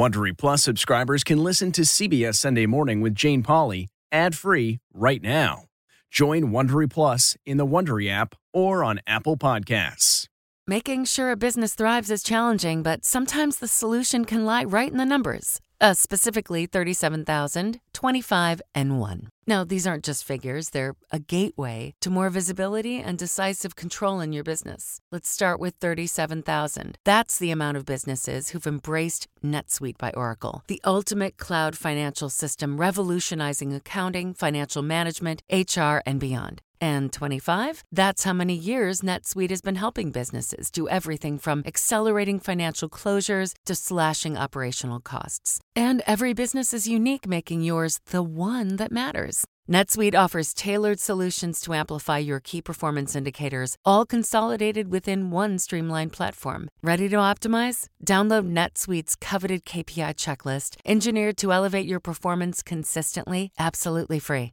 Wondery Plus subscribers can listen to CBS Sunday Morning with Jane Pauley ad-free right now. Join Wondery Plus in the Wondery app or on Apple Podcasts. Making sure a business thrives is challenging, but sometimes the solution can lie right in the numbers. Uh, specifically 37,000, 25, and 1. Now, these aren't just figures, they're a gateway to more visibility and decisive control in your business. Let's start with 37,000. That's the amount of businesses who've embraced NetSuite by Oracle, the ultimate cloud financial system revolutionizing accounting, financial management, HR, and beyond. And 25? That's how many years NetSuite has been helping businesses do everything from accelerating financial closures to slashing operational costs. And every business is unique, making yours the one that matters. NetSuite offers tailored solutions to amplify your key performance indicators, all consolidated within one streamlined platform. Ready to optimize? Download NetSuite's coveted KPI checklist, engineered to elevate your performance consistently, absolutely free.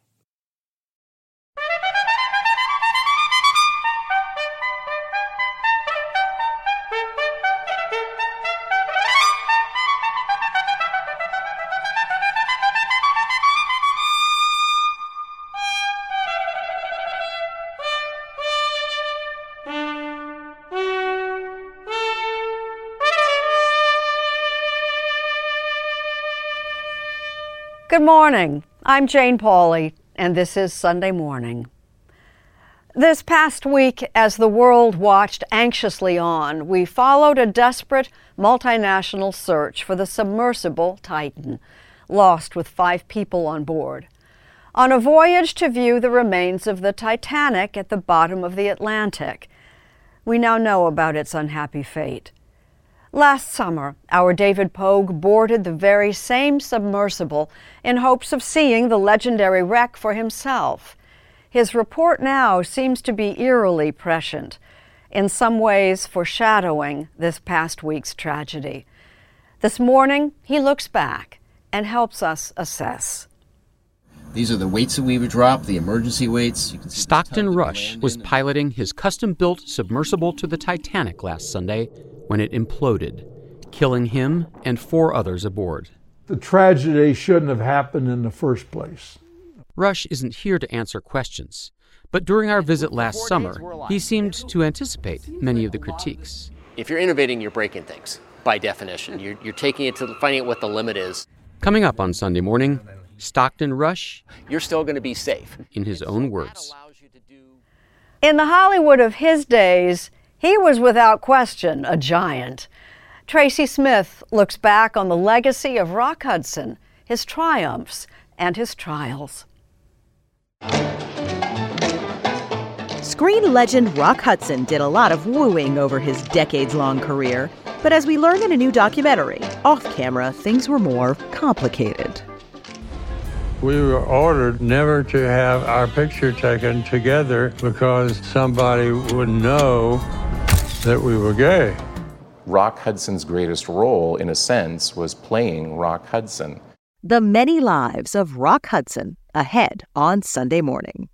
Good morning. I'm Jane Pauley, and this is Sunday Morning. This past week, as the world watched anxiously on, we followed a desperate multinational search for the submersible Titan, lost with five people on board, on a voyage to view the remains of the Titanic at the bottom of the Atlantic. We now know about its unhappy fate. Last summer, our David Pogue boarded the very same submersible in hopes of seeing the legendary wreck for himself. His report now seems to be eerily prescient, in some ways foreshadowing this past week's tragedy. This morning, he looks back and helps us assess. These are the weights that we would drop, the emergency weights. Stockton Rush was piloting his custom built submersible to the Titanic last Sunday when it imploded, killing him and four others aboard. The tragedy shouldn't have happened in the first place. Rush isn't here to answer questions, but during our visit last summer, he seemed to anticipate many of the critiques. If you're innovating, you're breaking things by definition. You're, you're taking it to finding out what the limit is. Coming up on Sunday morning, Stockton Rush. You're still going to be safe. In his own words. In the Hollywood of his days, he was without question a giant. Tracy Smith looks back on the legacy of Rock Hudson, his triumphs, and his trials. Screen legend Rock Hudson did a lot of wooing over his decades long career, but as we learn in a new documentary, off camera, things were more complicated. We were ordered never to have our picture taken together because somebody would know that we were gay. Rock Hudson's greatest role, in a sense, was playing Rock Hudson. The Many Lives of Rock Hudson, ahead on Sunday morning.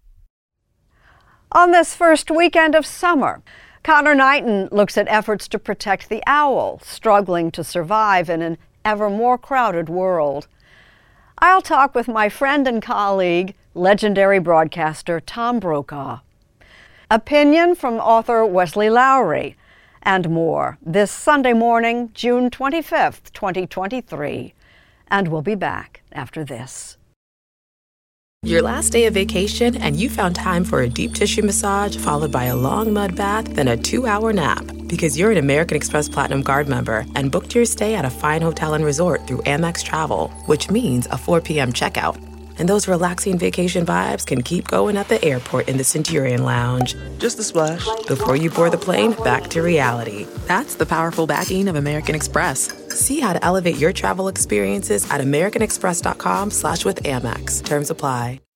On this first weekend of summer, Conor Knighton looks at efforts to protect the owl, struggling to survive in an ever more crowded world. I'll talk with my friend and colleague, legendary broadcaster Tom Brokaw. Opinion from author Wesley Lowery, and more this Sunday morning, June 25th, 2023. And we'll be back after this. Your last day of vacation, and you found time for a deep tissue massage followed by a long mud bath, then a two hour nap. Because you're an American Express Platinum Card member and booked your stay at a fine hotel and resort through Amex Travel, which means a 4 p.m. checkout And those relaxing vacation vibes can keep going at the airport in the Centurion Lounge. Just a splash before you board the plane back to reality. That's the powerful backing of American Express. See how to elevate your travel experiences at americanexpress.com slash with Amex. Terms apply.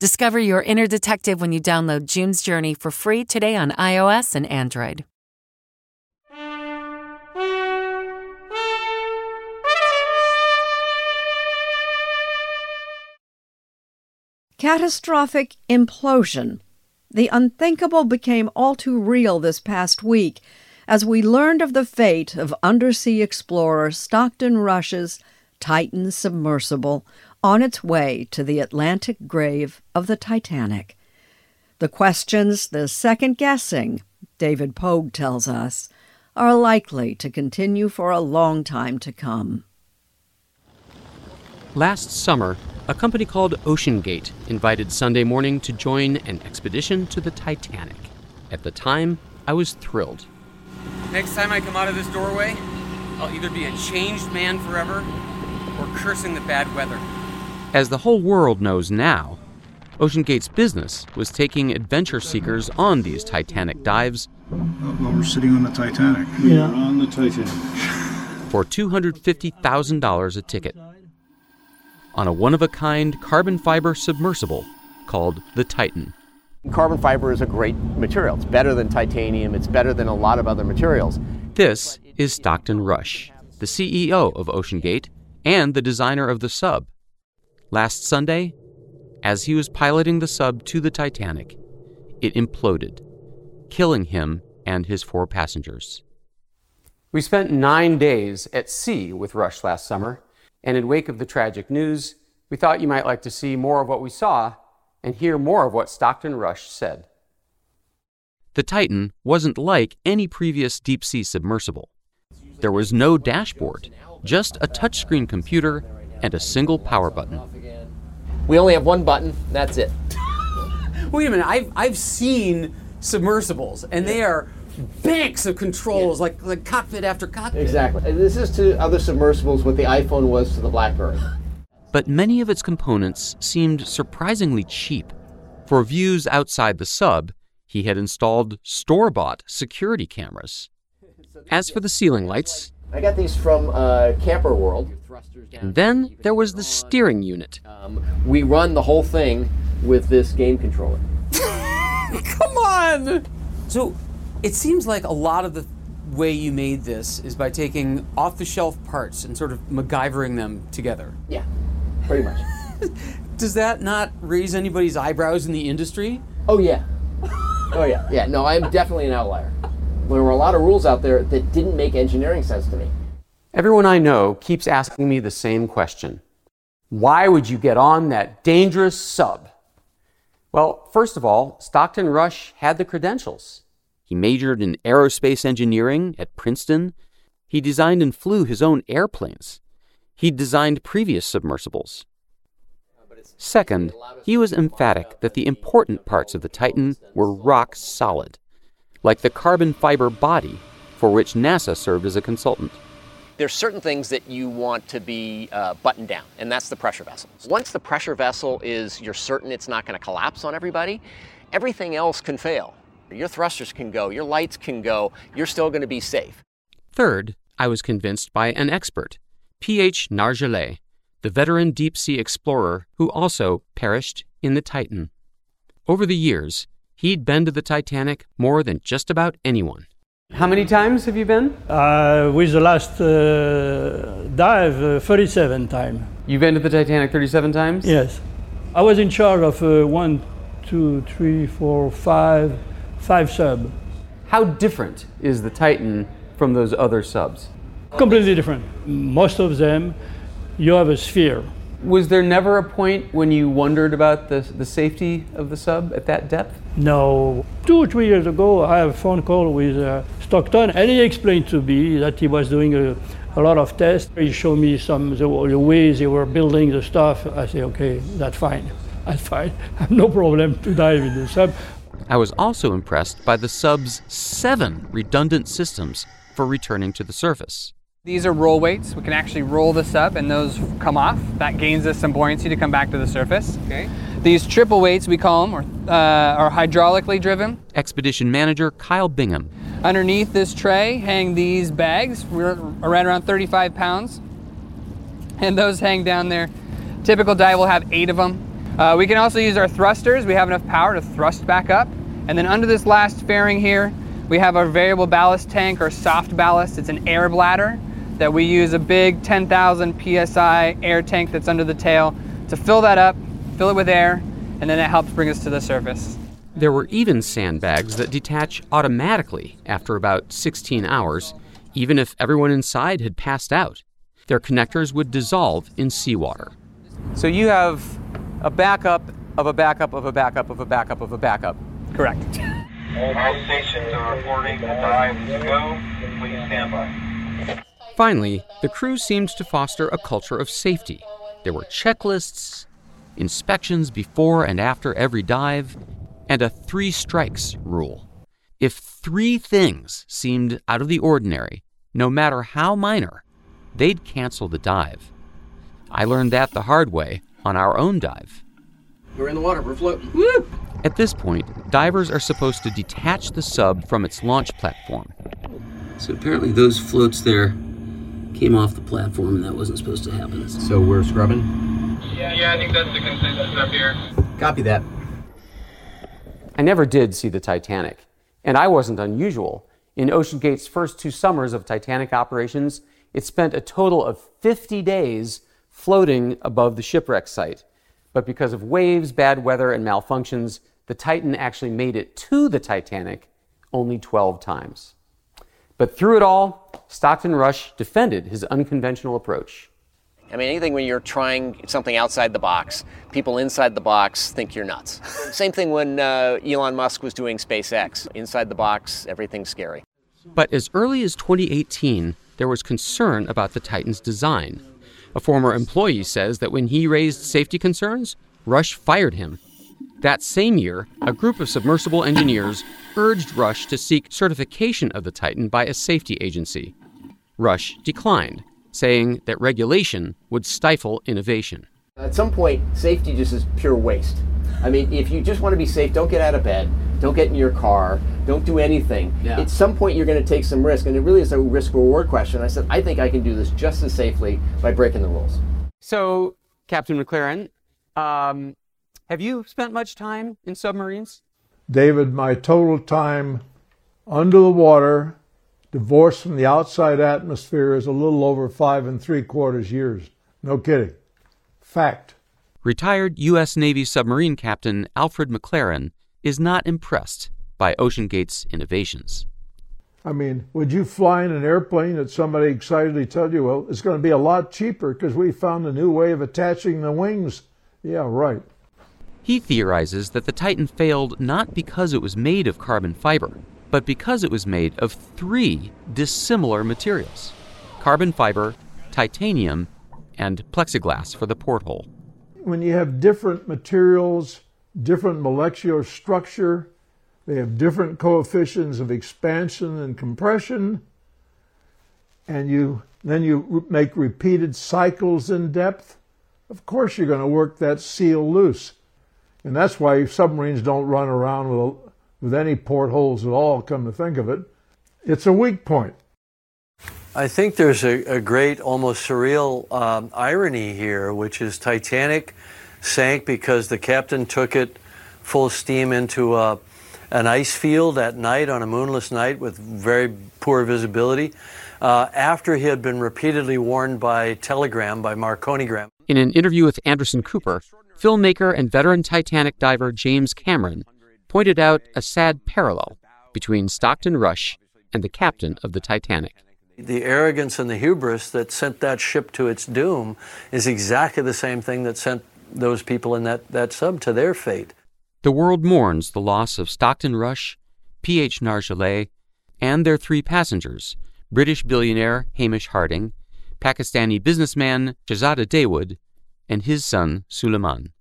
Discover your inner detective when you download June's Journey for free today on iOS and Android. Catastrophic implosion. The unthinkable became all too real this past week as we learned of the fate of undersea explorer Stockton Rush's Titan submersible on its way to the Atlantic grave of the Titanic. The questions, the second guessing, David Pogue tells us, are likely to continue for a long time to come. Last summer, a company called OceanGate invited Sunday Morning to join an expedition to the Titanic. At the time, I was thrilled. Next time I come out of this doorway, I'll either be a changed man forever or cursing the bad weather. As the whole world knows now, OceanGate's business was taking adventure seekers on these Titanic dives. Well, we're sitting on the Titanic. We Yeah. are on the Titanic. for $250,000 a ticket on a one of a kind carbon fiber submersible called the Titan. Carbon fiber is a great material. It's better than titanium, it's better than a lot of other materials. This is Stockton Rush, the CEO of OceanGate and the designer of the sub. Last Sunday, as he was piloting the sub to the Titanic, it imploded, killing him and his four passengers. We spent nine days at sea with Rush last summer, and in wake of the tragic news, we thought you might like to see more of what we saw and hear more of what Stockton Rush said. The Titan wasn't like any previous deep sea submersible. There was no dashboard, just a touchscreen computer and a single power button. We only have one button, that's it. Wait a minute, I've, I've seen submersibles, and they are banks of controls, like, like cockpit after cockpit. Exactly. And this is to other submersibles what the iPhone was to the Blackberry. But many of its components seemed surprisingly cheap. For views outside the sub, he had installed store bought security cameras. As for the ceiling lights, I got these from uh, Camper World. And then there was the steering unit. Um, we run the whole thing with this game controller. Come on! So, it seems like a lot of the way you made this is by taking off the shelf parts and sort of MacGyvering them together. Yeah, pretty much. Does that not raise anybody's eyebrows in the industry? Oh, yeah. Oh, yeah. Yeah, no, I'm definitely an outlier. There were a lot of rules out there that didn't make engineering sense to me. Everyone I know keeps asking me the same question Why would you get on that dangerous sub? Well, first of all, Stockton Rush had the credentials. He majored in aerospace engineering at Princeton. He designed and flew his own airplanes. He designed previous submersibles. Second, he was emphatic that the important parts of the Titan were rock solid, like the carbon fiber body for which NASA served as a consultant. There's certain things that you want to be uh, buttoned down, and that's the pressure vessel. Once the pressure vessel is, you're certain it's not going to collapse on everybody, everything else can fail. Your thrusters can go, your lights can go, you're still going to be safe. Third, I was convinced by an expert, P.H. Nargeolet, the veteran deep sea explorer who also perished in the Titan. Over the years, he'd been to the Titanic more than just about anyone. How many times have you been? Uh, with the last uh, dive, uh, 37 time. You've been to the Titanic 37 times? Yes. I was in charge of uh, one, two, three, four, five, five sub. How different is the Titan from those other subs? Completely different. Most of them, you have a sphere. Was there never a point when you wondered about the, the safety of the sub at that depth? No. Two or three years ago, I have a phone call with uh, Stockton, and he explained to me that he was doing a, a lot of tests. He showed me some the, the ways they were building the stuff. I say, okay, that's fine. That's fine. I have no problem to dive in the sub. I was also impressed by the sub's seven redundant systems for returning to the surface. These are roll weights. We can actually roll this up and those come off. That gains us some buoyancy to come back to the surface. Okay. These triple weights, we call them, are, uh, are hydraulically driven. Expedition manager Kyle Bingham. Underneath this tray hang these bags, we're right around 35 pounds. And those hang down there. Typical dive will have eight of them. Uh, we can also use our thrusters. We have enough power to thrust back up. And then under this last fairing here, we have our variable ballast tank or soft ballast. It's an air bladder that we use a big 10,000 psi air tank that's under the tail to fill that up, fill it with air, and then it helps bring us to the surface. There were even sandbags that detach automatically after about 16 hours, even if everyone inside had passed out. Their connectors would dissolve in seawater. So you have a backup of a backup of a backup of a backup of a backup. Correct. All stations are reporting the dive is go. Please stand by. Finally, the crew seemed to foster a culture of safety. There were checklists, inspections before and after every dive, and a three strikes rule. If three things seemed out of the ordinary, no matter how minor, they'd cancel the dive. I learned that the hard way on our own dive. We're in the water, we're floating. Woo! At this point, divers are supposed to detach the sub from its launch platform. So apparently, those floats there came off the platform, and that wasn't supposed to happen. So we're scrubbing? Yeah, yeah, I think that's the consensus up here. Copy that. I never did see the Titanic, and I wasn't unusual. In OceanGate's first two summers of Titanic operations, it spent a total of 50 days floating above the shipwreck site. But because of waves, bad weather, and malfunctions, the Titan actually made it to the Titanic only 12 times. But through it all, Stockton Rush defended his unconventional approach. I mean, anything when you're trying something outside the box, people inside the box think you're nuts. Same thing when uh, Elon Musk was doing SpaceX. Inside the box, everything's scary. But as early as 2018, there was concern about the Titan's design. A former employee says that when he raised safety concerns, Rush fired him. That same year, a group of submersible engineers urged Rush to seek certification of the Titan by a safety agency. Rush declined, saying that regulation would stifle innovation. At some point, safety just is pure waste. I mean, if you just want to be safe, don't get out of bed, don't get in your car, don't do anything. Yeah. At some point, you're going to take some risk, and it really is a risk reward question. I said, I think I can do this just as safely by breaking the rules. So, Captain McLaren, um, have you spent much time in submarines? David, my total time under the water, divorced from the outside atmosphere, is a little over five and three quarters years. No kidding. Fact. Retired U.S. Navy submarine captain Alfred McLaren is not impressed by OceanGate's innovations. I mean, would you fly in an airplane that somebody excitedly told you, well, it's going to be a lot cheaper because we found a new way of attaching the wings? Yeah, right. He theorizes that the Titan failed not because it was made of carbon fiber, but because it was made of three dissimilar materials carbon fiber, titanium, and plexiglass for the porthole. When you have different materials, different molecular structure, they have different coefficients of expansion and compression, and you then you make repeated cycles in depth. Of course, you're going to work that seal loose. And that's why submarines don't run around with, with any portholes at all, come to think of it. It's a weak point. I think there's a, a great, almost surreal um, irony here, which is Titanic sank because the captain took it full steam into a, an ice field at night on a moonless night with very poor visibility. Uh, after he had been repeatedly warned by telegram, by Marconigram. In an interview with Anderson Cooper, filmmaker and veteran Titanic diver James Cameron pointed out a sad parallel between Stockton Rush and the captain of the Titanic. The arrogance and the hubris that sent that ship to its doom is exactly the same thing that sent those people in that, that sub to their fate. The world mourns the loss of Stockton Rush, P.H. Nargeolet, and their three passengers British billionaire Hamish Harding, Pakistani businessman Shahzada Dawood, and his son Suleman.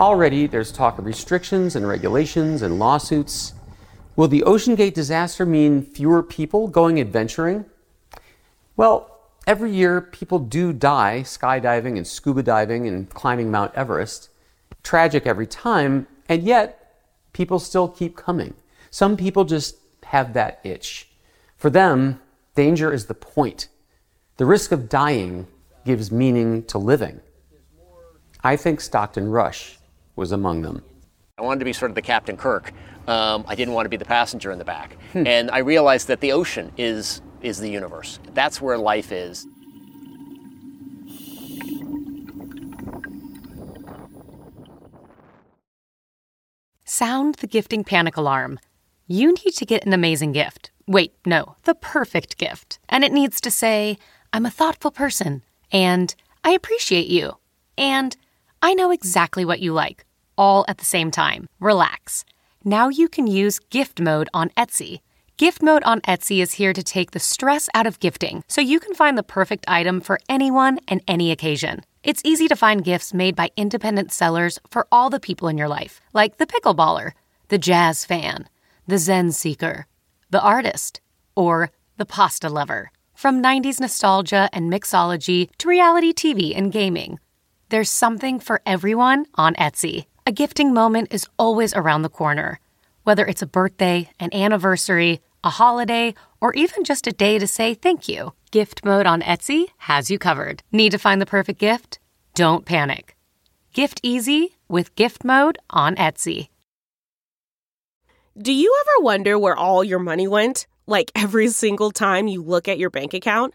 Already, there's talk of restrictions and regulations and lawsuits. Will the OceanGate disaster mean fewer people going adventuring? Well, every year people do die skydiving and scuba diving and climbing Mount Everest. Tragic every time, and yet people still keep coming. Some people just have that itch. For them, danger is the point. The risk of dying gives meaning to living. I think Stockton Rush was among them. I wanted to be sort of the Captain Kirk. Um, I didn't want to be the passenger in the back. And I realized that the ocean is, is the universe. That's where life is. Sound the gifting panic alarm. You need to get an amazing gift. Wait, no, the perfect gift. And it needs to say, I'm a thoughtful person, and I appreciate you, and I know exactly what you like, all at the same time. Relax. Now you can use gift mode on Etsy. Gift mode on Etsy is here to take the stress out of gifting so you can find the perfect item for anyone and any occasion. It's easy to find gifts made by independent sellers for all the people in your life, like the pickleballer, the jazz fan, the Zen seeker, the artist, or the pasta lover. From 90s nostalgia and mixology to reality TV and gaming, there's something for everyone on Etsy. A gifting moment is always around the corner. Whether it's a birthday, an anniversary, a holiday, or even just a day to say thank you, Gift Mode on Etsy has you covered. Need to find the perfect gift? Don't panic. Gift easy with Gift Mode on Etsy. Do you ever wonder where all your money went? Like every single time you look at your bank account?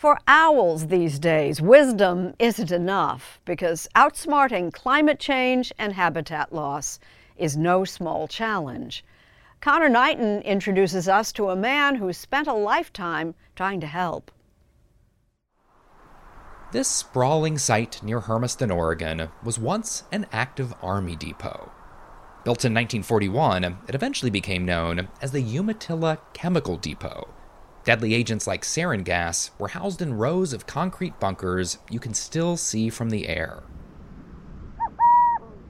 For owls these days, wisdom isn't enough because outsmarting climate change and habitat loss is no small challenge. Conor Knighton introduces us to a man who spent a lifetime trying to help. This sprawling site near Hermiston, Oregon, was once an active Army depot. Built in 1941, it eventually became known as the Umatilla Chemical Depot. Deadly agents like sarin gas were housed in rows of concrete bunkers you can still see from the air.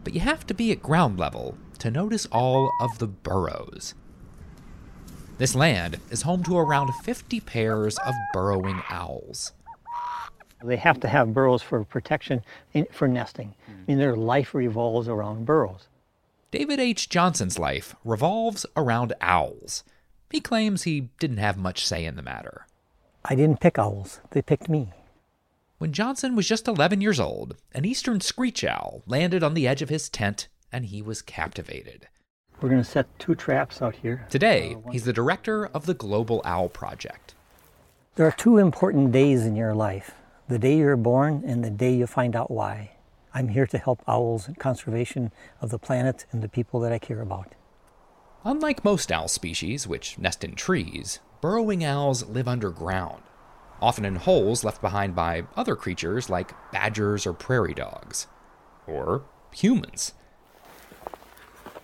But you have to be at ground level to notice all of the burrows. This land is home to around 50 pairs of burrowing owls. They have to have burrows for protection for nesting. I mean, their life revolves around burrows. David H. Johnson's life revolves around owls. He claims he didn't have much say in the matter. I didn't pick owls, they picked me. When Johnson was just 11 years old, an eastern screech owl landed on the edge of his tent and he was captivated. We're going to set two traps out here. Today, uh, he's the director of the Global Owl Project. There are two important days in your life the day you're born and the day you find out why. I'm here to help owls and conservation of the planet and the people that I care about. Unlike most owl species, which nest in trees, burrowing owls live underground, often in holes left behind by other creatures like badgers or prairie dogs, or humans.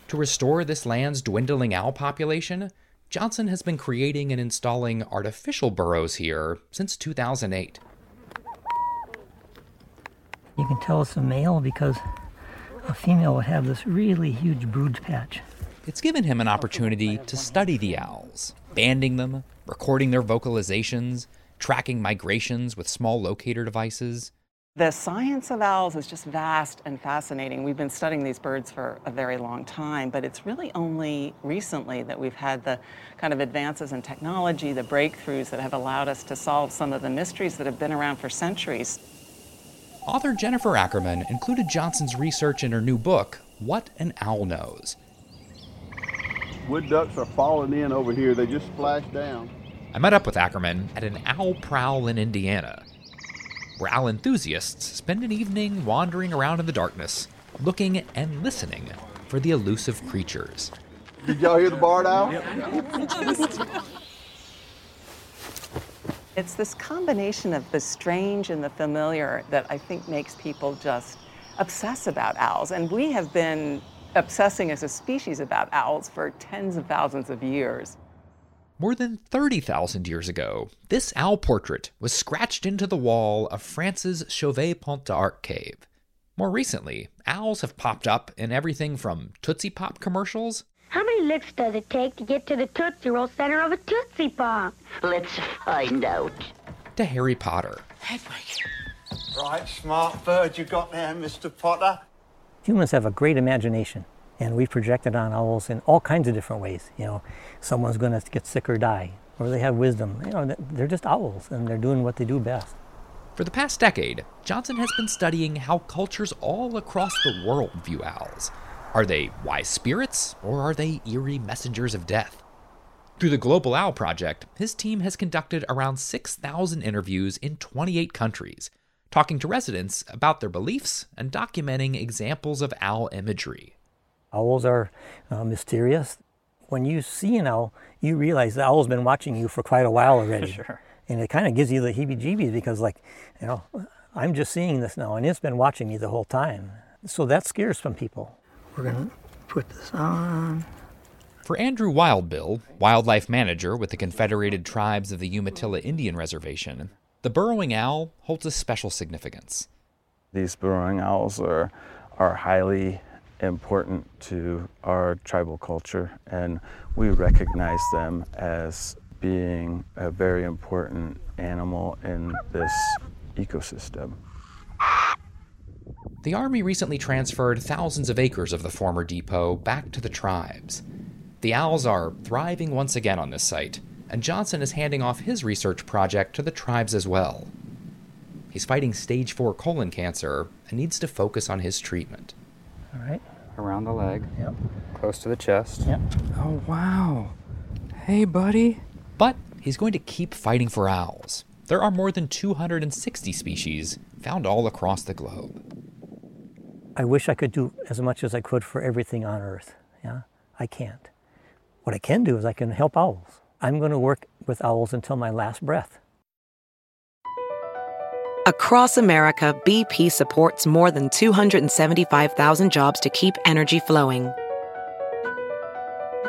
To restore this land's dwindling owl population, Johnson has been creating and installing artificial burrows here since 2008. You can tell it's a male because a female would have this really huge brood patch. It's given him an opportunity to study the owls, banding them, recording their vocalizations, tracking migrations with small locator devices. The science of owls is just vast and fascinating. We've been studying these birds for a very long time, but it's really only recently that we've had the kind of advances in technology, the breakthroughs that have allowed us to solve some of the mysteries that have been around for centuries. Author Jennifer Ackerman included Johnson's research in her new book, What an Owl Knows. Wood ducks are falling in over here. They just splashed down. I met up with Ackerman at an owl prowl in Indiana, where owl enthusiasts spend an evening wandering around in the darkness, looking and listening for the elusive creatures. Did y'all hear the barred owl? It's this combination of the strange and the familiar that I think makes people just obsess about owls. And we have been obsessing as a species about owls for tens of thousands of years. More than 30,000 years ago, this owl portrait was scratched into the wall of France's Chauvet Pont d'Arc cave. More recently, owls have popped up in everything from Tootsie Pop commercials How many licks does it take to get to the Tootsie Roll center of a Tootsie Pop? Let's find out. to Harry Potter. Right, smart bird you got there, Mr. Potter. Humans have a great imagination, and we project it on owls in all kinds of different ways. You know, someone's going to get sick or die, or they have wisdom. You know, they're just owls, and they're doing what they do best. For the past decade, Johnson has been studying how cultures all across the world view owls. Are they wise spirits, or are they eerie messengers of death? Through the Global Owl Project, his team has conducted around 6,000 interviews in 28 countries, talking to residents about their beliefs and documenting examples of owl imagery. Owls are uh, mysterious. When you see an owl, you realize the owl's been watching you for quite a while already. Sure. And it kind of gives you the heebie-jeebies because, like, you know, I'm just seeing this now, and it's been watching me the whole time. So that scares some people. We're gonna put this on. For Andrew Wildbill, wildlife manager with the Confederated Tribes of the Umatilla Indian Reservation, the burrowing owl holds a special significance. These burrowing owls are, are highly important to our tribal culture, and we recognize them as being a very important animal in this ecosystem. The Army recently transferred thousands of acres of the former depot back to the tribes. The owls are thriving once again on this site, and Johnson is handing off his research project to the tribes as well. He's fighting stage 4 colon cancer and needs to focus on his treatment. All right. Around the leg. Yep. Close to the chest. Yep. Oh, wow. Hey, buddy. But he's going to keep fighting for owls. There are more than 260 species found all across the globe. I wish I could do as much as I could for everything on Earth. Yeah, I can't. What I can do is I can help owls. I'm going to work with owls until my last breath. Across America, BP supports more than 275,000 jobs to keep energy flowing.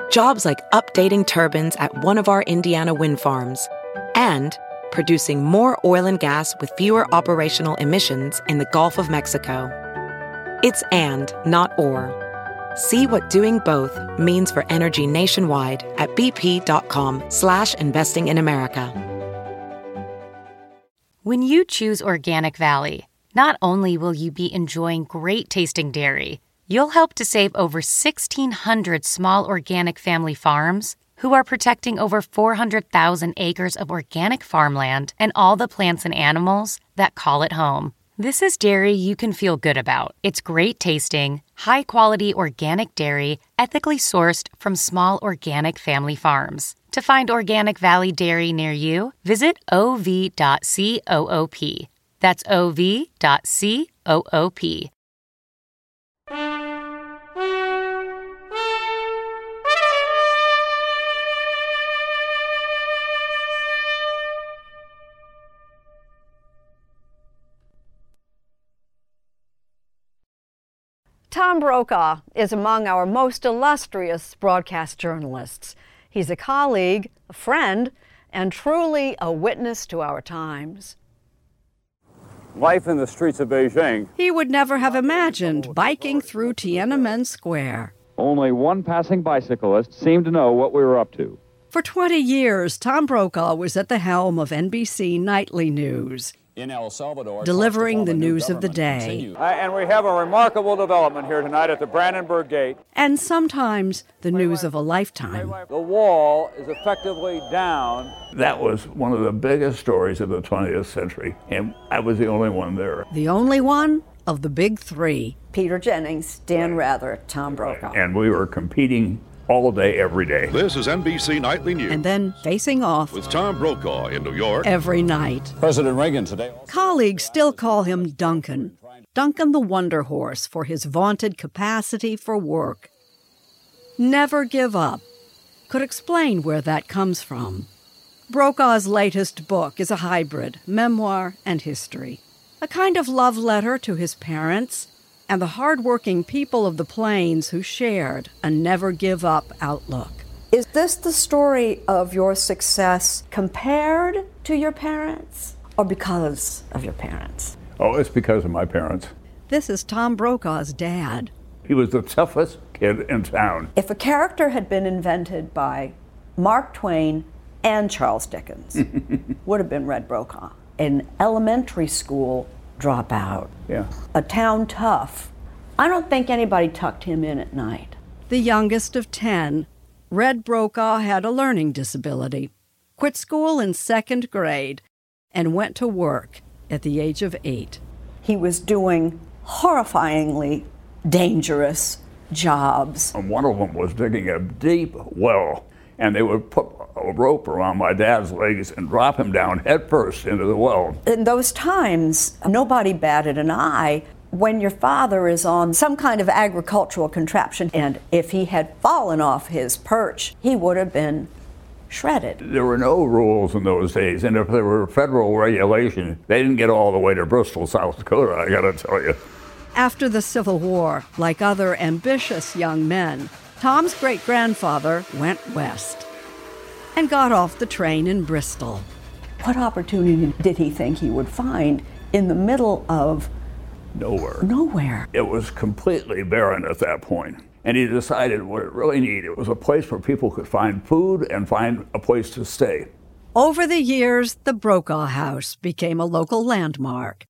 Jobs like updating turbines at one of our Indiana wind farms and producing more oil and gas with fewer operational emissions in the Gulf of Mexico. It's and, not or. See what doing both means for energy nationwide at bp.com slash investing in America. When you choose Organic Valley, not only will you be enjoying great tasting dairy, you'll help to save over 1,600 small organic family farms who are protecting over 400,000 acres of organic farmland and all the plants and animals that call it home. This is dairy you can feel good about. It's great tasting, high quality organic dairy, ethically sourced from small organic family farms. To find Organic Valley Dairy near you, visit ov.coop. That's ov.coop. Tom Brokaw is among our most illustrious broadcast journalists. He's a colleague, a friend, and truly a witness to our times. Life in the streets of Beijing. He would never have imagined biking through Tiananmen Square. Only one passing bicyclist seemed to know what we were up to. For 20 years, Tom Brokaw was at the helm of NBC Nightly News, In El Salvador, delivering the news of the day. Uh, and we have a remarkable development here tonight at the Brandenburg Gate. And sometimes the news of a lifetime. The wall is effectively down. That was one of the biggest stories of the 20th century, and I was the only one there. The only one of the big three Peter Jennings, Dan Rather, Tom Brokaw. And we were competing all day, every day. This is NBC Nightly News. And then facing off with Tom Brokaw in New York. every night. President Reagan today. Colleagues still call him Duncan. Duncan the Wonder Horse for his vaunted capacity for work. Never give up. Could explain where that comes from. Brokaw's latest book is a hybrid memoir and history, a kind of love letter to his parents and the hardworking people of the plains who shared a never give up outlook. Is this the story of your success compared to your parents or because of your parents? Oh, it's because of my parents. This is Tom Brokaw's dad. He was the toughest kid in town. If a character had been invented by Mark Twain and Charles Dickens, would have been Red Brokaw. An elementary school dropout, Yeah. a town tough. I don't think anybody tucked him in at night. The youngest of 10, Red Brokaw had a learning disability, quit school in second grade, and went to work at the age of eight. He was doing horrifyingly dangerous jobs. And one of them was digging a deep well, and they would put a rope around my dad's legs and drop him down headfirst into the well. In those times, nobody batted an eye when your father is on some kind of agricultural contraption, and if he had fallen off his perch, he would have been shredded. There were no rules in those days, and if there were federal regulation, they didn't get all the way to Bristol, South Dakota, I gotta tell you. After the Civil War, like other ambitious young men, Tom's great grandfather went west and got off the train in Bristol. What opportunity did he think he would find in the middle of Nowhere. nowhere? It was completely barren at that point. And he decided what it really needed was a place where people could find food and find a place to stay. Over the years, the Brokaw House became a local landmark.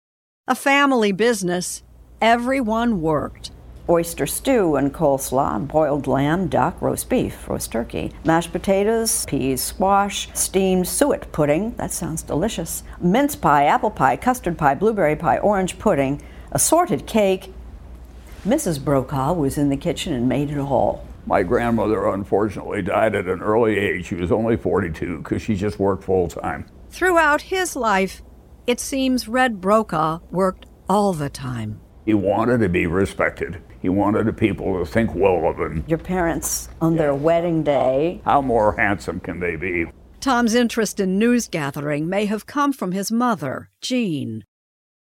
A family business, everyone worked. Oyster stew and coleslaw, boiled lamb, duck, roast beef, roast turkey, mashed potatoes, peas, squash, steamed suet pudding, that sounds delicious, mince pie, apple pie, custard pie, blueberry pie, orange pudding, assorted cake. Mrs. Brokaw was in the kitchen and made it all. My grandmother unfortunately died at an early age. She was only 42 because she just worked full time. Throughout his life, it seems Red Brokaw worked all the time. He wanted to be respected. He wanted the people to think well of him. Your parents, on their wedding day, How more handsome can they be? Tom's interest in news gathering may have come from his mother, Jean.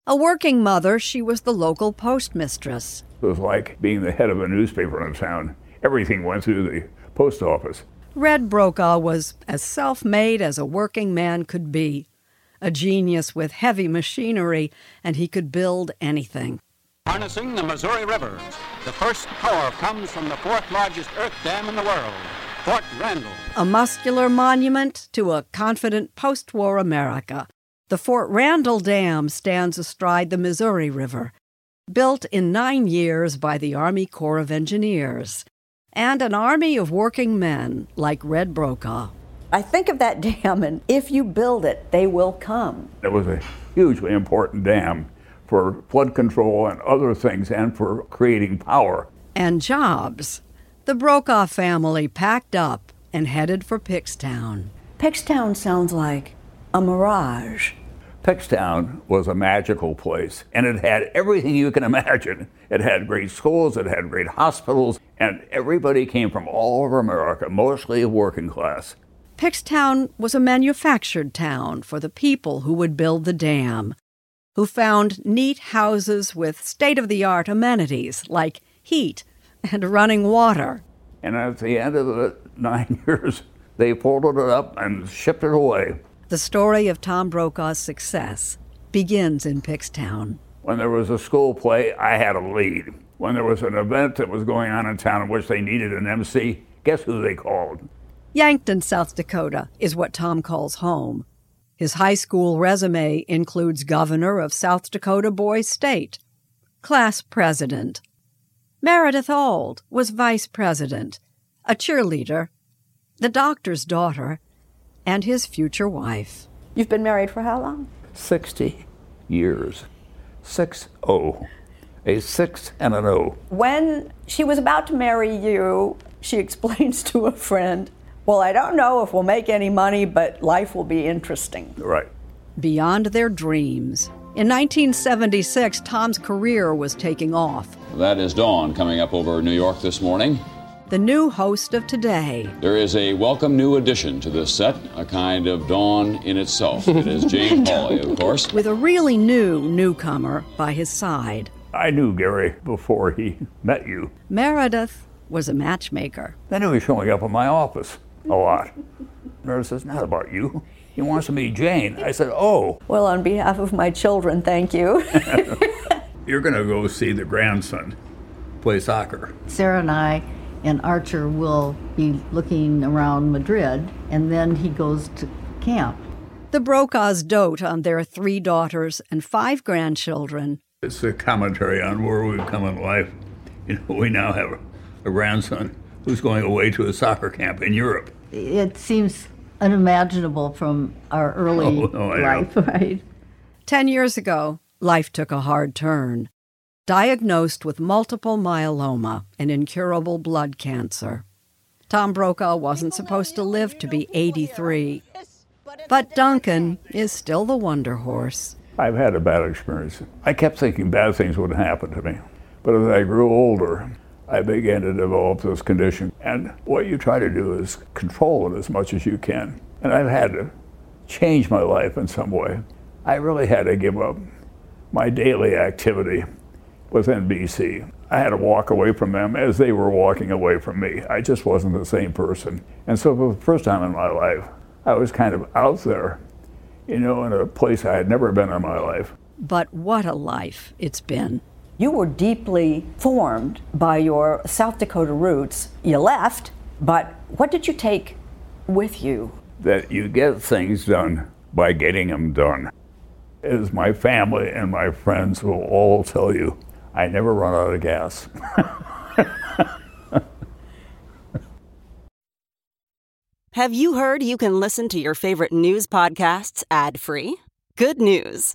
A working mother, she was the local postmistress. It was like being the head of a newspaper in town. Everything went through the post office. Red Brokaw was as self made as a working man could be. A genius with heavy machinery, and he could build anything. Harnessing the Missouri River. The first power comes from the fourth largest earth dam in the world, Fort Randall. A muscular monument to a confident post war America. The Fort Randall Dam stands astride the Missouri River, built in nine years by the Army Corps of Engineers, and an army of working men like Red Brokaw. I think of that dam, and if you build it, they will come. It was a hugely important dam for flood control and other things and for creating power. And jobs. The Brokaw family packed up and headed for Pickstown. Pickstown sounds like a mirage. Pickstown was a magical place, and it had everything you can imagine. It had great schools, it had great hospitals, and everybody came from all over America, mostly working class. Pickstown was a manufactured town for the people who would build the dam, who found neat houses with state of the art amenities like heat and running water. And at the end of the nine years, they folded it up and shipped it away. The story of Tom Brokaw's success begins in Pickstown. When there was a school play, I had a lead. When there was an event that was going on in town in which they needed an MC, guess who they called? Yankton, South Dakota is what Tom calls home. His high school resume includes governor of South Dakota Boys State, class president. Meredith Auld was vice president, a cheerleader, the doctor's daughter, and his future wife. You've been married for how long? 60 years. Six O. A six and an O. When she was about to marry you, she explains to a friend, Well, I don't know if we'll make any money, but life will be interesting. Right. Beyond their dreams. In 1976, Tom's career was taking off. That is Dawn coming up over New York this morning. The new host of Today. There is a welcome new addition to this set, a kind of dawn in itself. It is Jane Pauley, of course. With a really new newcomer by his side. I knew Gary before he met you. Meredith was a matchmaker. Then he was showing up in my office a lot. Meredith says, Not about you. He wants to meet Jane. I said, Oh. Well, on behalf of my children, thank you. You're going to go see the grandson play soccer. Sarah and I and Archer will be looking around Madrid, and then he goes to camp. The Brokaws dote on their three daughters and five grandchildren. It's a commentary on where we've come in life. You know, we now have a grandson who's going away to a soccer camp in Europe. It seems unimaginable from our early Oh, oh, I know. life, right? Ten years ago, life took a hard turn. Diagnosed with multiple myeloma, an incurable blood cancer. Tom Brokaw wasn't supposed to live to be 83. But Duncan is still the wonder horse. I've had a bad experience. I kept thinking bad things would happen to me. But as I grew older, I began to develop this condition. And what you try to do is control it as much as you can. And I've had to change my life in some way. I really had to give up my daily activity with NBC. I had to walk away from them as they were walking away from me. I just wasn't the same person. And so for the first time in my life, I was kind of out there, you know, in a place I had never been in my life. But what a life it's been. You were deeply formed by your South Dakota roots. You left, but what did you take with you? That you get things done by getting them done. As my family and my friends will all tell you, I never run out of gas. Have you heard you can listen to your favorite news podcasts ad free? Good news!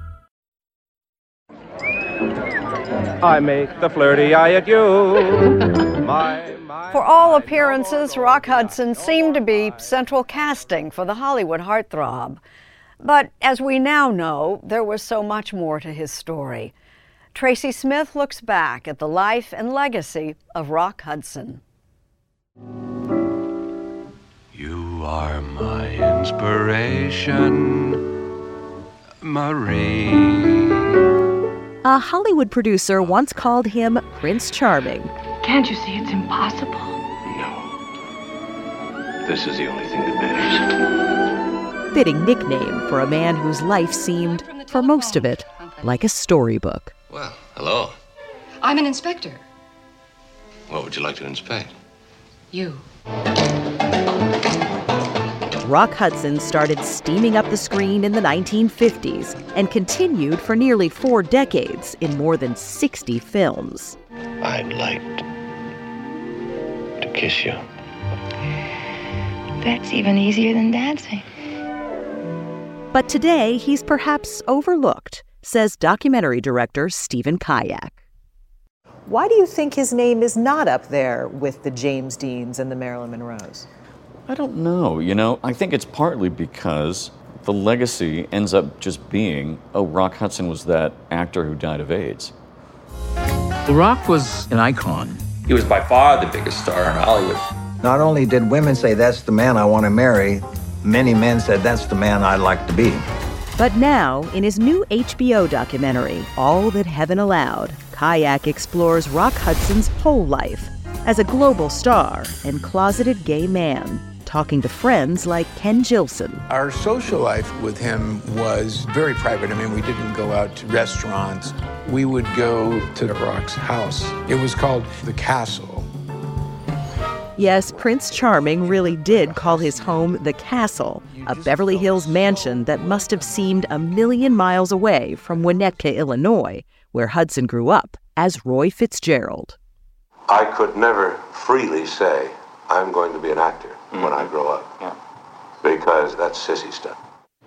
I make the flirty eye at you. My, my. For all appearances, Rock Hudson seemed to be central casting for the Hollywood heartthrob. But as we now know, there was so much more to his story. Tracy Smith looks back at the life and legacy of Rock Hudson. You are my inspiration, Marie. A Hollywood producer once called him Prince Charming. Can't you see it's impossible? No. This is the only thing that matters. Fitting nickname for a man whose life seemed, for most of it, like a storybook. Well, hello. I'm an inspector. What would you like to inspect? You. Rock Hudson started steaming up the screen in the 1950s and continued for nearly four decades in more than 60 films. I'd like to kiss you. That's even easier than dancing. But today, he's perhaps overlooked, says documentary director Stephen Kijak. Why do you think his name is not up there with the James Deans and the Marilyn Monroes? I don't know. You know, I think it's partly because the legacy ends up just being oh, Rock Hudson was that actor who died of AIDS. The Rock was an icon. He was by far the biggest star in Hollywood. Not only did women say, that's the man I want to marry, many men said, that's the man I'd like to be. But now, in his new HBO documentary, All That Heaven Allowed, Kijak explores Rock Hudson's whole life as a global star and closeted gay man, talking to friends like Ken Jilson. Our social life with him was very private. I mean, we didn't go out to restaurants. We would go to the Rock's house. It was called the Castle. Yes, Prince Charming really did call his home the Castle, a Beverly Hills mansion that must have seemed a million miles away from Winnetka, Illinois, where Hudson grew up as Roy Fitzgerald. I could never freely say, I'm going to be an actor mm-hmm. when I grow up. Yeah. Because that's sissy stuff.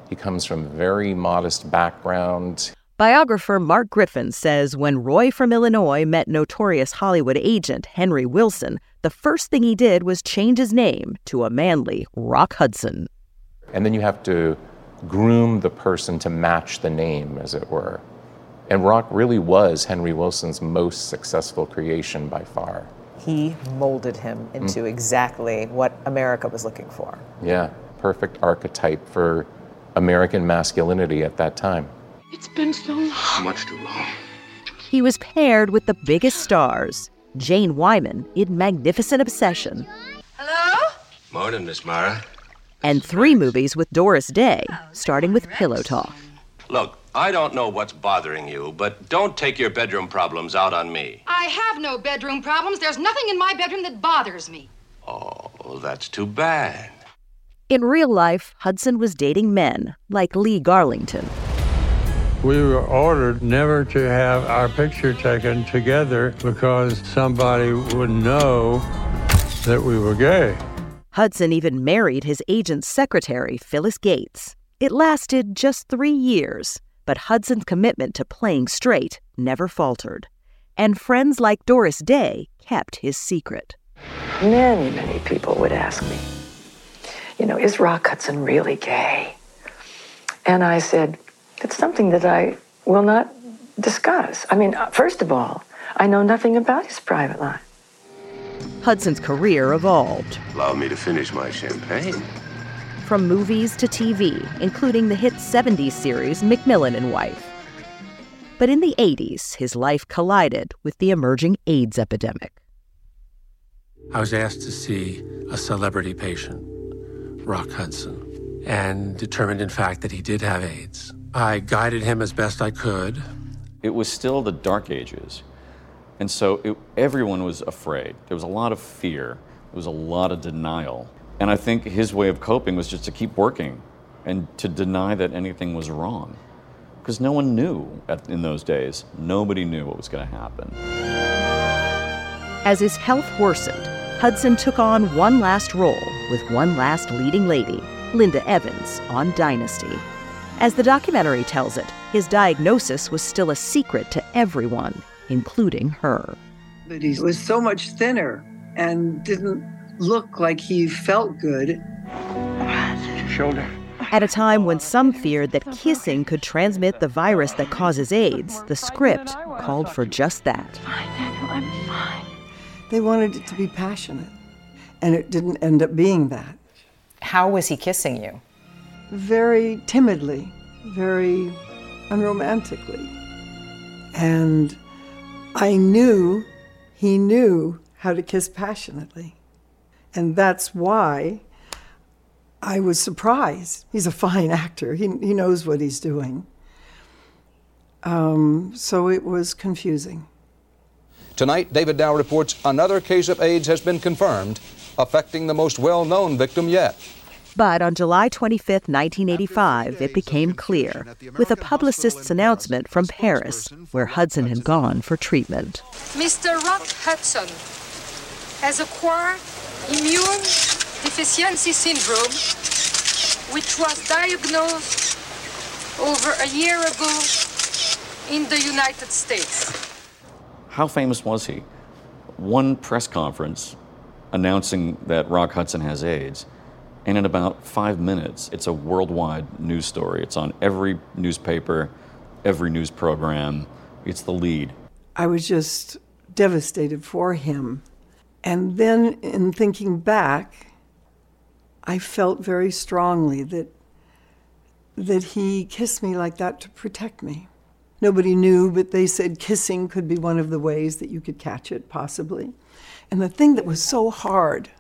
He comes from a very modest background. Biographer Mark Griffin says when Roy from Illinois met notorious Hollywood agent Henry Willson, the first thing he did was change his name to a manly Rock Hudson. And then you have to groom the person to match the name, as it were. And Rock really was Henry Willson's most successful creation by far. He molded him into mm. exactly what America was looking for. Yeah, perfect archetype for American masculinity at that time. It's been so long. Much too long. He was paired with the biggest stars Jane Wyman in Magnificent Obsession. Hello? Morning, Miss Mara. And three movies with Doris Day, starting with Pillow Talk. Look, I don't know what's bothering you, but don't take your bedroom problems out on me. I have no bedroom problems. There's nothing in my bedroom that bothers me. Oh, that's too bad. In real life, Hudson was dating men like Lee Garlington. We were ordered never to have our picture taken together because somebody would know that we were gay. Hudson even married his agent's secretary, Phyllis Gates. It lasted just three years, but Hudson's commitment to playing straight never faltered. And friends like Doris Day kept his secret. Many, many people would ask me, you know, is Rock Hudson really gay? And I said, it's something that I will not discuss. I mean, uh, first of all, I know nothing about his private life. Hudson's career evolved. Allow me to finish my champagne from movies to TV, including the hit 70s series McMillan and Wife. But in the 80s, his life collided with the emerging AIDS epidemic. I was asked to see a celebrity patient, Rock Hudson, and determined, in fact, that he did have AIDS. I guided him as best I could. It was still the dark ages. And so it, everyone was afraid. There was a lot of fear, there was a lot of denial. And I think his way of coping was just to keep working and to deny that anything was wrong. Because no one knew at, in those days. Nobody knew what was going to happen. As his health worsened, Hudson took on one last role with one last leading lady, Linda Evans, on Dynasty. As the documentary tells it, his diagnosis was still a secret to everyone, including her. But he was so much thinner and didn't look like he felt good. Shoulder. At a time when some feared that kissing could transmit the virus that causes AIDS, the script called for just that. Fine, Daniel, I'm fine. They wanted it to be passionate, and it didn't end up being that. How was he kissing you? Very timidly, very unromantically. And I knew he knew how to kiss passionately. And that's why I was surprised. He's a fine actor, he, he knows what he's doing. Um, so it was confusing. Tonight, David Dow reports another case of AIDS has been confirmed, affecting the most well known victim yet. But on July 25, 1985, it became clear with a publicist's announcement from Paris, where Hudson had gone for treatment. Mr. Rock Hudson has acquired immune deficiency syndrome, which was diagnosed over a year ago in the United States. How famous was he? One press conference announcing that Rock Hudson has AIDS, and in about five minutes, it's a worldwide news story. It's on every newspaper, every news program. It's the lead. I was just devastated for him. And then, in thinking back, I felt very strongly that that he kissed me like that to protect me. Nobody knew, but they said kissing could be one of the ways that you could catch it, possibly. And the thing that was so hard,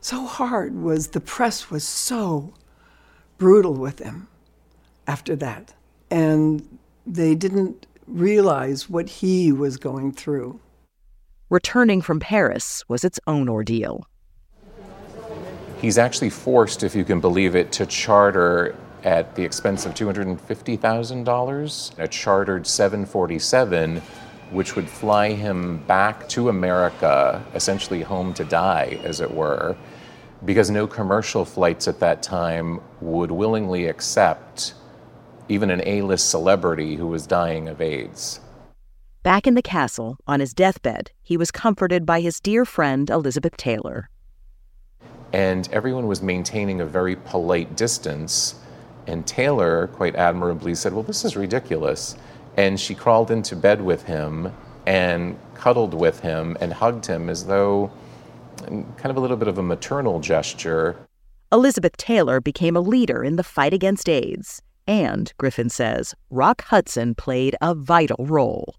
so hard, was the press was so brutal with him after that. And they didn't realize what he was going through. Returning from Paris was its own ordeal. He's actually forced, if you can believe it, to charter at the expense of $250,000, a chartered 747, which would fly him back to America, essentially home to die, as it were, because no commercial flights at that time would willingly accept even an A list celebrity who was dying of AIDS. Back in the castle, on his deathbed, he was comforted by his dear friend Elizabeth Taylor. And everyone was maintaining a very polite distance and Taylor, quite admirably, said, Well, this is ridiculous. And she crawled into bed with him and cuddled with him and hugged him as though kind of a little bit of a maternal gesture. Elizabeth Taylor became a leader in the fight against AIDS. And, Griffin says, Rock Hudson played a vital role.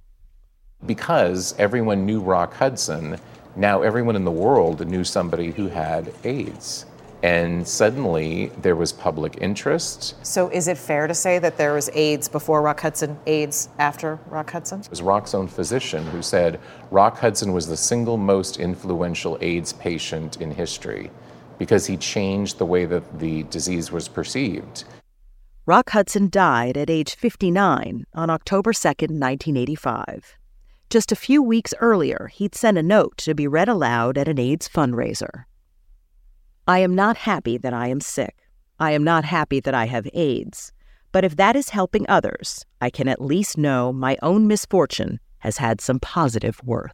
Because everyone knew Rock Hudson, now everyone in the world knew somebody who had AIDS. And suddenly there was public interest. So, is it fair to say that there was AIDS before Rock Hudson, AIDS after Rock Hudson? It was Rock's own physician who said Rock Hudson was the single most influential AIDS patient in history because he changed the way that the disease was perceived. Rock Hudson died at age 59 on October 2, 1985. Just a few weeks earlier, he'd sent a note to be read aloud at an AIDS fundraiser. I am not happy that I am sick. I am not happy that I have AIDS. But if that is helping others, I can at least know my own misfortune has had some positive worth.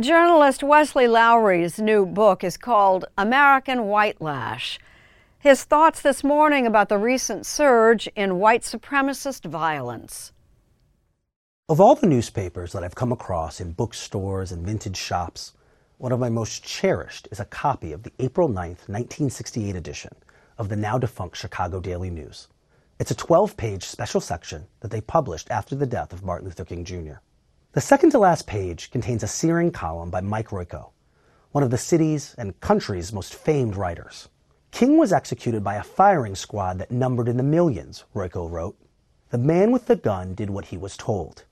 Journalist Wesley Lowery's new book is called American Whitelash his thoughts this morning about the recent surge in white supremacist violence. Of all the newspapers that I've come across in bookstores and vintage shops, one of my most cherished is a copy of the April 9th, 1968 edition of the now defunct Chicago Daily News. It's a 12 page special section that they published after the death of Martin Luther King Jr. The second to last page contains a searing column by Mike Royko, one of the city's and country's most famed writers. King was executed by a firing squad that numbered in the millions, Royko wrote. The man with the gun did what he was told.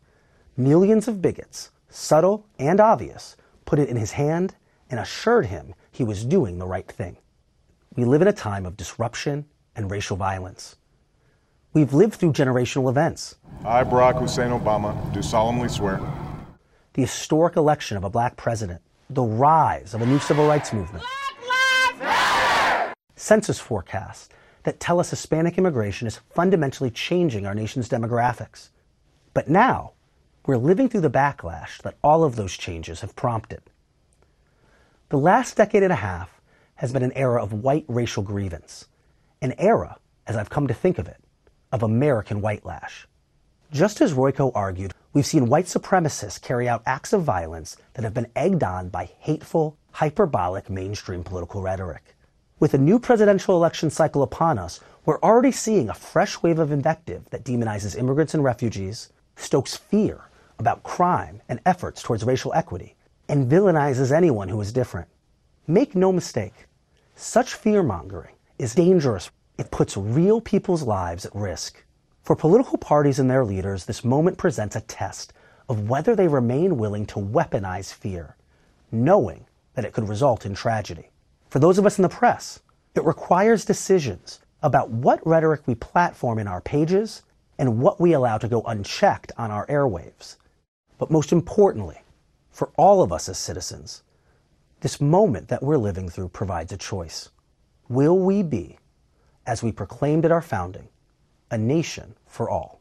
Millions of bigots, subtle and obvious, put it in his hand and assured him he was doing the right thing. We live in a time of disruption and racial violence. We've lived through generational events. I, Barack Hussein Obama, do solemnly swear. The historic election of a black president, the rise of a new civil rights movement census forecasts that tell us Hispanic immigration is fundamentally changing our nation's demographics. But now, We're living through the backlash that all of those changes have prompted. The last decade and a half has been an era of white racial grievance, an era, as I've come to think of it, of American white lash. Just as Royko argued, we've seen white supremacists carry out acts of violence that have been egged on by hateful, hyperbolic mainstream political rhetoric. With a new presidential election cycle upon us, we're already seeing a fresh wave of invective that demonizes immigrants and refugees, stokes fear about crime and efforts towards racial equity, and villainizes anyone who is different. Make no mistake, such fear mongering is dangerous. It puts real people's lives at risk. For political parties and their leaders, this moment presents a test of whether they remain willing to weaponize fear, knowing that it could result in tragedy. For those of us in the press, it requires decisions about what rhetoric we platform in our pages and what we allow to go unchecked on our airwaves. But most importantly, for all of us as citizens, this moment that we're living through provides a choice. Will we be, as we proclaimed at our founding, a nation for all?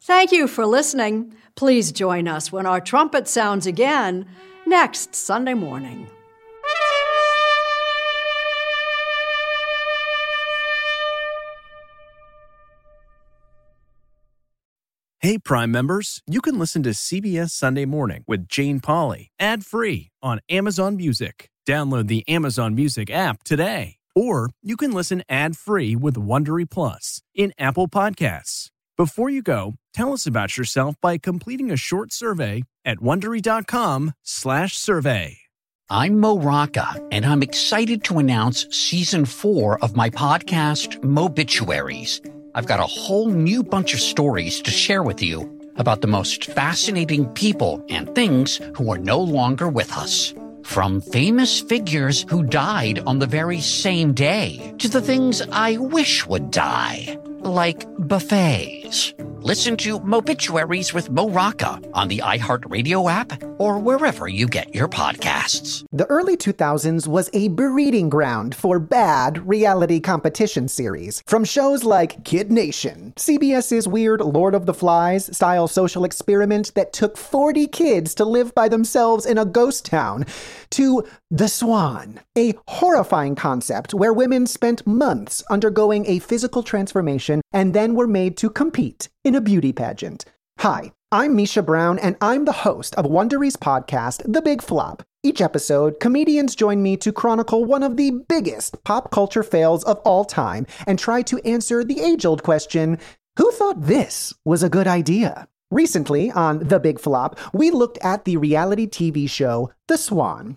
Thank you for listening. Please join us when our trumpet sounds again next Sunday morning. Hey, Prime members, you can listen to CBS Sunday Morning with Jane Pauley ad free on Amazon Music. Download the Amazon Music app today. Or you can listen ad free with Wondery Plus in Apple Podcasts. Before you go, tell us about yourself by completing a short survey at wondery.com/survey. I'm Mo Rocca, and I'm excited to announce season four of my podcast, Mobituaries. I've got a whole new bunch of stories to share with you about the most fascinating people and things who are no longer with us. From famous figures who died on the very same day to the things I wish would die, like buffets. Listen to Mobituaries with Mo on the iHeartRadio app or wherever you get your podcasts. The early 2000s was a breeding ground for bad reality competition series. From shows like Kid Nation, CBS's weird Lord of the Flies style social experiment that took 40 kids to live by themselves in a ghost town, to The Swan, a horrifying concept where women spent months undergoing a physical transformation and then were made to compete in a beauty pageant. Hi, I'm Misha Brown, and I'm the host of Wondery's podcast, The Big Flop. Each episode, comedians join me to chronicle one of the biggest pop culture fails of all time and try to answer the age old question who thought this was a good idea? Recently, on The Big Flop, we looked at the reality TV show The Swan.